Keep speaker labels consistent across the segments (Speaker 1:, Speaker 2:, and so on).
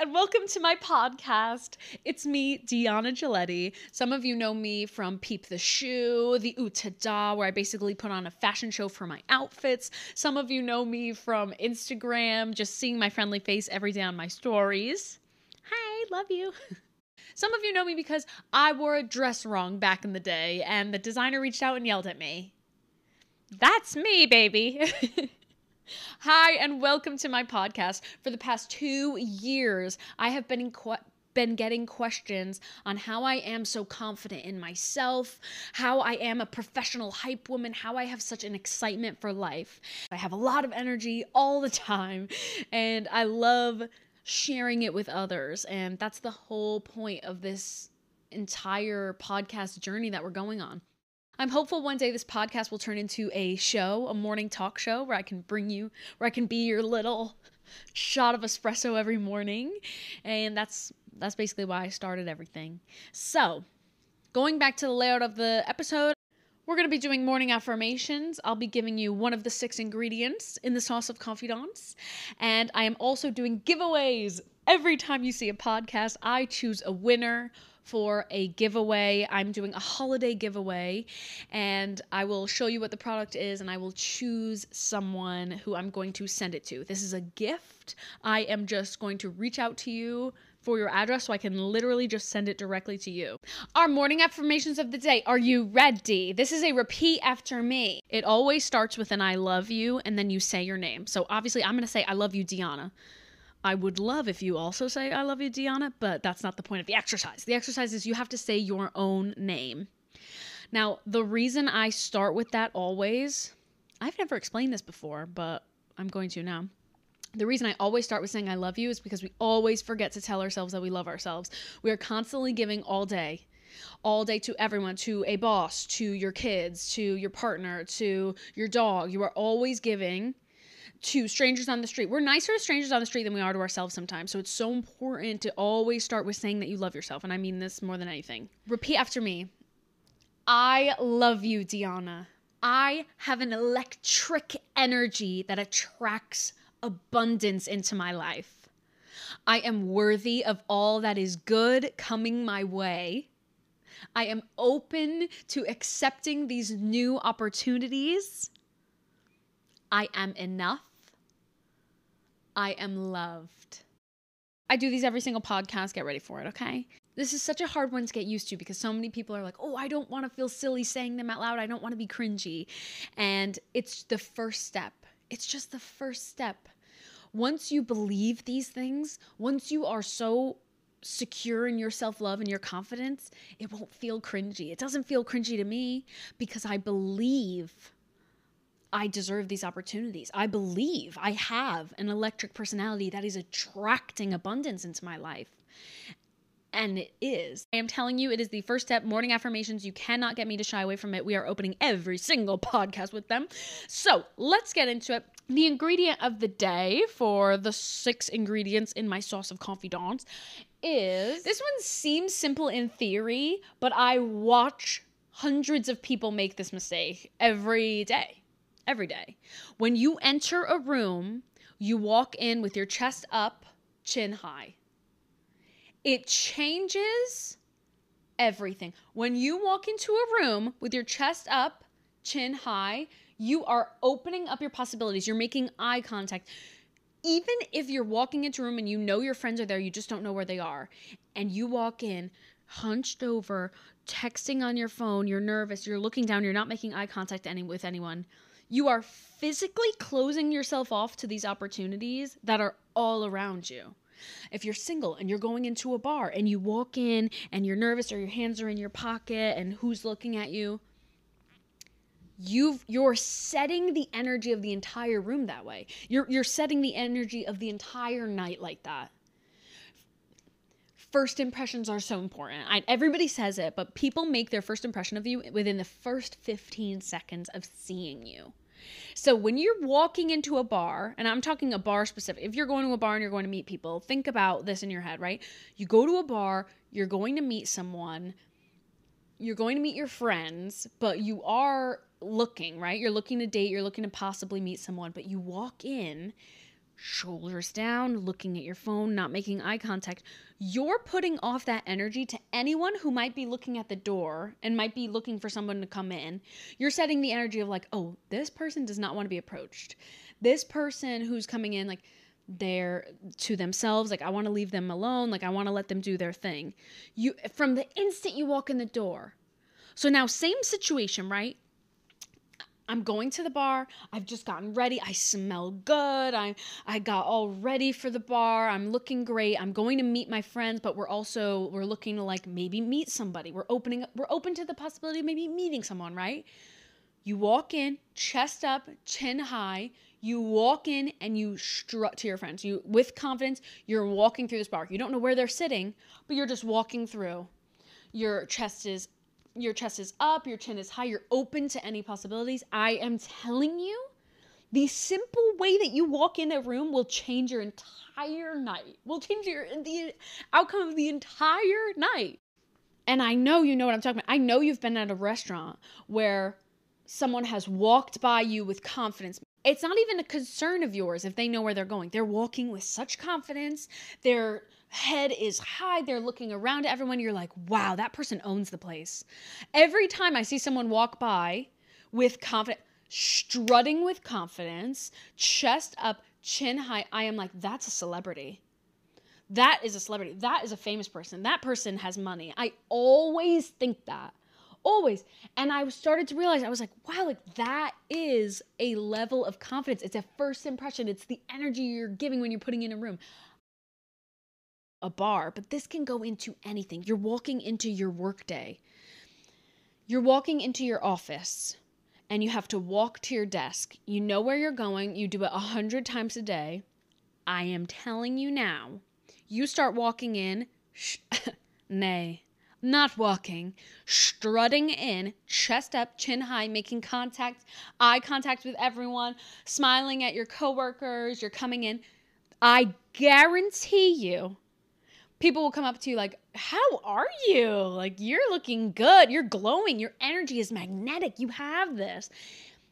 Speaker 1: and welcome to my podcast. It's me, Deanna Giulietti. Some of you know me from Peep the Shoe, the Utada, where I basically put on a fashion show for my outfits. Some of you know me from Instagram, just seeing my friendly face every day on my stories. Hi, love you. Some of you know me because I wore a dress wrong back in the day, and the designer reached out and yelled at me. That's me, baby. Hi, and welcome to my podcast. For the past two years, I have been been getting questions on how I am so confident in myself, how I am a professional hype woman, how I have such an excitement for life. I have a lot of energy all the time, and I love sharing it with others. And that's the whole point of this entire podcast journey that we're going on. I'm hopeful one day this podcast will turn into a show, a morning talk show where I can bring you, where I can be your little shot of espresso every morning. And that's that's basically why I started everything. So, going back to the layout of the episode, we're going to be doing morning affirmations. I'll be giving you one of the six ingredients in the sauce of confidence. And I am also doing giveaways. Every time you see a podcast, I choose a winner for a giveaway. I'm doing a holiday giveaway and I will show you what the product is and I will choose someone who I'm going to send it to. This is a gift. I am just going to reach out to you for your address so I can literally just send it directly to you. Our morning affirmations of the day. Are you ready? This is a repeat after me. It always starts with an I love you and then you say your name. So obviously I'm going to say I love you Deanna. I would love if you also say I love you, Deanna, but that's not the point of the exercise. The exercise is you have to say your own name. Now, the reason I start with that always, I've never explained this before, but I'm going to now. The reason I always start with saying I love you is because we always forget to tell ourselves that we love ourselves. We are constantly giving all day, all day to everyone, to a boss, to your kids, to your partner, to your dog. You are always giving to strangers on the street. We're nicer to strangers on the street than we are to ourselves sometimes. So it's so important to always start with saying that you love yourself. And I mean this more than anything. Repeat after me I love you, Deanna. I have an electric energy that attracts abundance into my life. I am worthy of all that is good coming my way. I am open to accepting these new opportunities. I am enough. I am loved. I do these every single podcast. Get ready for it, okay? This is such a hard one to get used to because so many people are like, oh, I don't want to feel silly saying them out loud. I don't want to be cringy. And it's the first step. It's just the first step. Once you believe these things, once you are so secure in your self love and your confidence, it won't feel cringy. It doesn't feel cringy to me because I believe I deserve these opportunities. I believe I have an electric personality that is attracting abundance into my life. And it is. I am telling you, it is the first step. Morning affirmations. You cannot get me to shy away from it. We are opening every single podcast with them. So let's get into it. The ingredient of the day for the six ingredients in my sauce of confidence is this one seems simple in theory, but I watch hundreds of people make this mistake every day every day. When you enter a room, you walk in with your chest up, chin high. It changes everything. When you walk into a room with your chest up, chin high, you are opening up your possibilities. You're making eye contact. Even if you're walking into a room and you know your friends are there, you just don't know where they are, and you walk in hunched over, texting on your phone, you're nervous, you're looking down, you're not making eye contact any with anyone you are physically closing yourself off to these opportunities that are all around you. If you're single and you're going into a bar and you walk in and you're nervous or your hands are in your pocket and who's looking at you, you've you're setting the energy of the entire room that way. You're you're setting the energy of the entire night like that. First impressions are so important. I, everybody says it, but people make their first impression of you within the first 15 seconds of seeing you. So when you're walking into a bar, and I'm talking a bar specific, if you're going to a bar and you're going to meet people, think about this in your head, right? You go to a bar, you're going to meet someone, you're going to meet your friends, but you are looking, right? You're looking to date, you're looking to possibly meet someone, but you walk in shoulders down, looking at your phone, not making eye contact, you're putting off that energy to anyone who might be looking at the door and might be looking for someone to come in. You're setting the energy of like, oh, this person does not want to be approached. This person who's coming in, like, they're to themselves like i want to leave them alone like i want to let them do their thing you from the instant you walk in the door so now same situation right I'm going to the bar. I've just gotten ready. I smell good. I I got all ready for the bar. I'm looking great. I'm going to meet my friends, but we're also we're looking to like maybe meet somebody. We're opening we're open to the possibility of maybe meeting someone, right? You walk in, chest up, chin high. You walk in and you strut to your friends. You with confidence, you're walking through this bar. You don't know where they're sitting, but you're just walking through. Your chest is your chest is up, your chin is high, you're open to any possibilities. I am telling you, the simple way that you walk in a room will change your entire night. Will change your the outcome of the entire night. And I know you know what I'm talking about. I know you've been at a restaurant where someone has walked by you with confidence. It's not even a concern of yours if they know where they're going. They're walking with such confidence. They're head is high. They're looking around at everyone. You're like, wow, that person owns the place. Every time I see someone walk by with confidence, strutting with confidence, chest up, chin high, I am like, that's a celebrity. That is a celebrity. That is a famous person. That person has money. I always think that. Always. And I started to realize, I was like, wow, like that is a level of confidence. It's a first impression. It's the energy you're giving when you're putting in a room a bar, but this can go into anything. You're walking into your workday. You're walking into your office and you have to walk to your desk. You know where you're going. You do it a hundred times a day. I am telling you now, you start walking in, sh- nay, not walking, strutting in, chest up, chin high, making contact, eye contact with everyone, smiling at your coworkers, you're coming in. I guarantee you people will come up to you like, How are you? Like, you're looking good. You're glowing. Your energy is magnetic. You have this.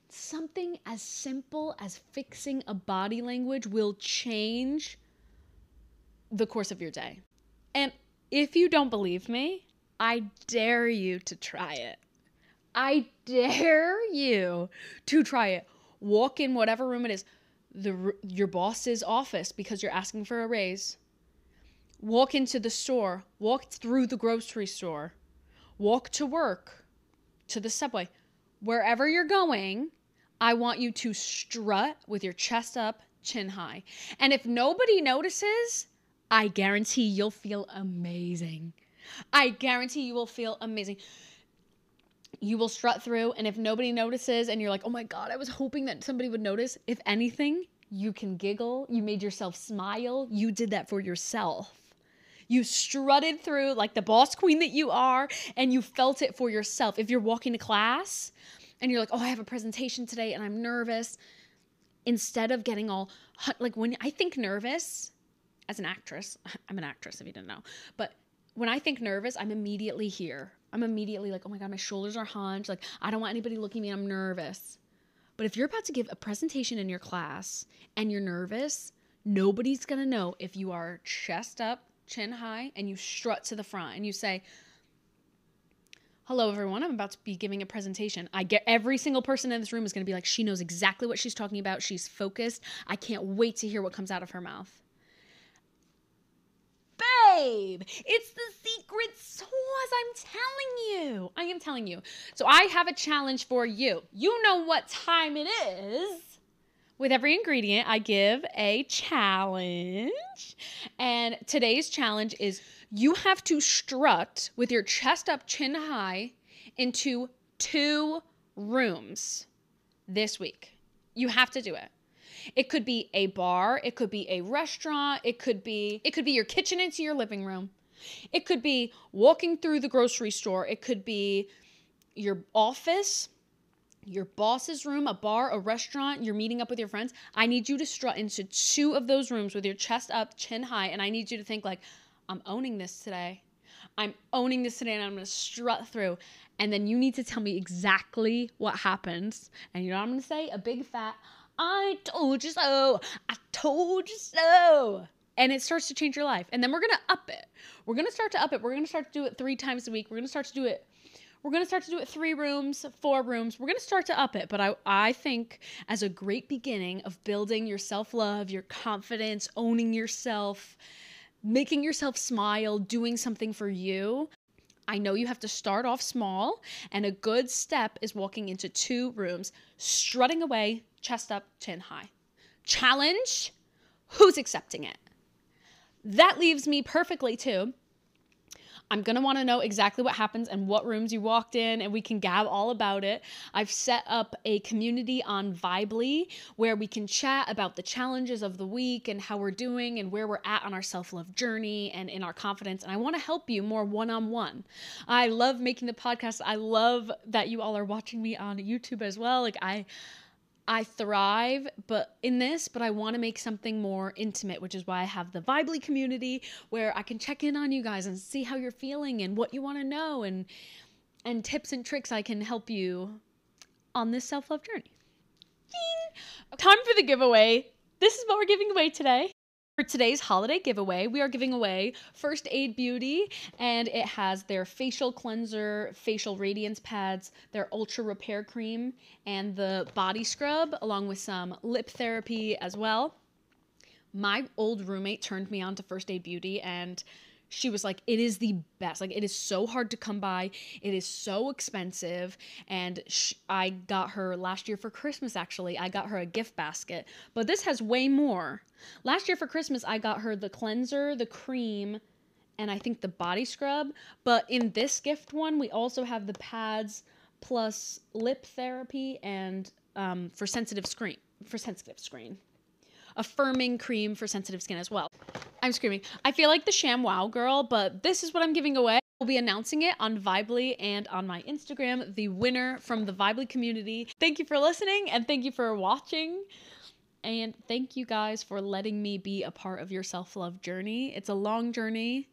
Speaker 1: Something as simple as fixing a body language will change the course of your day. And if you don't believe me, I dare you to try it. I dare you to try it. Walk in whatever room it is, the your boss's office because you're asking for a raise walk into the store, walk through the grocery store, walk to work, to the subway, wherever you're going, I want you to strut with your chest up, chin high. And if nobody notices, I guarantee you'll feel amazing. I guarantee you will feel amazing. You will strut through, and if nobody notices and you're like, oh my God, I was hoping that somebody would notice, if anything, you can giggle. You made yourself smile. You did that for yourself. You strutted through like the boss queen that you are, and you felt it for yourself. If you're walking to class and you're like, oh, I have a presentation today and I'm nervous, instead of getting all like when I think nervous as an actress, I'm an actress if you didn't know, but when I think nervous, I'm immediately here. I'm immediately like, oh my God, my shoulders are hunched. Like, I don't want anybody looking at me. I'm nervous. But if you're about to give a presentation in your class and you're nervous, nobody's to know if you are chest up, chin high, and you strut to the front and you say, Hello, everyone. I'm about to be giving a presentation. I get every single person in this room is going to be like, she knows exactly what she's talking about. She's focused. I can't wait to hear what comes out of her mouth. Babe, it's the secret sauce. I'm telling you. I am telling you. So I have a challenge for you. You know what time it is with every ingredient, I give a challenge. And today's challenge is you have to strut with your chest up, chin high into two rooms this week. You have to do it. It could be a bar, it could be a restaurant, it could be it could be your kitchen into your living room. It could be walking through the grocery store, it could be your office, your boss's room, a bar, a restaurant, you're meeting up with your friends, I need you to strut into two of those rooms with your chest up, chin high, and I need you to think like, I'm owning this today. I'm owning this today and I'm gonna strut through. And then you need to tell me exactly what happens. And you know what I'm gonna say? A big fat I told you so. I told you so. And it starts to change your life. And then we're to up it. We're to start to up it. We're to start to do it three times a week. We're to start to do it we're going to start to do it three rooms, four rooms. We're going to start to up it. But I, I think as a great beginning of building your self love, your confidence, owning yourself, making yourself smile, doing something for you, I know you have to start off small, and a good step is walking into two rooms, strutting away, chest up, chin high. Challenge who's accepting it? That leaves me perfectly too I'm going to want to know exactly what happens and what rooms you walked in, and we can gab all about it. I've set up a community on Vibely where we can chat about the challenges of the week and how we're doing and where we're at on our self love journey and in our confidence. And I want to help you more one on one. I love making the podcast. I love that you all are watching me on YouTube as well. Like, I. I thrive but in this, but I want to make something more intimate, which is why I have the Vibely community where I can check in on you guys and see how you're feeling and what you want to know and and tips and tricks I can help you on this self-love journey. Time for the giveaway. This is what we're giving away today. For today's holiday giveaway, we are giving away First Aid Beauty, and it has their facial cleanser, facial radiance pads, their ultra repair cream, and the body scrub, along with some lip therapy as well. My old roommate turned me on to First Aid Beauty, and she was like it is the best. Like it is so hard to come by. It is so expensive. And sh- i got her last year for christmas actually. I got her a gift basket. But this has way more. Last year for christmas i got her the cleanser the cream and i think the body scrub. But in this gift one we also have the pads plus lip therapy and um, for sensitive screen for sensitive screen a firming cream for sensitive skin as well. I'm screaming. I feel like the Sham Wow girl, but this is what I'm giving away. We'll be announcing it on Vibely and on my Instagram, the winner from the Vibely community. Thank you for listening and thank you for watching. And thank you guys for letting me be a part of your self love journey. It's a long journey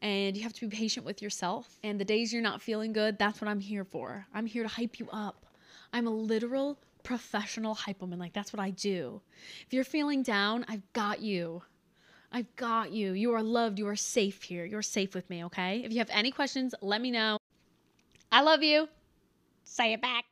Speaker 1: and you have to be patient with yourself. And the days you're not feeling good, that's what I'm here for. I'm here to hype you up. I'm a literal professional hype woman. Like, that's what I do. If you're feeling down, I've got you. I've got you. You are loved. You are safe here. You're safe with me, okay? If you have any questions, let me know. I love you. Say it back.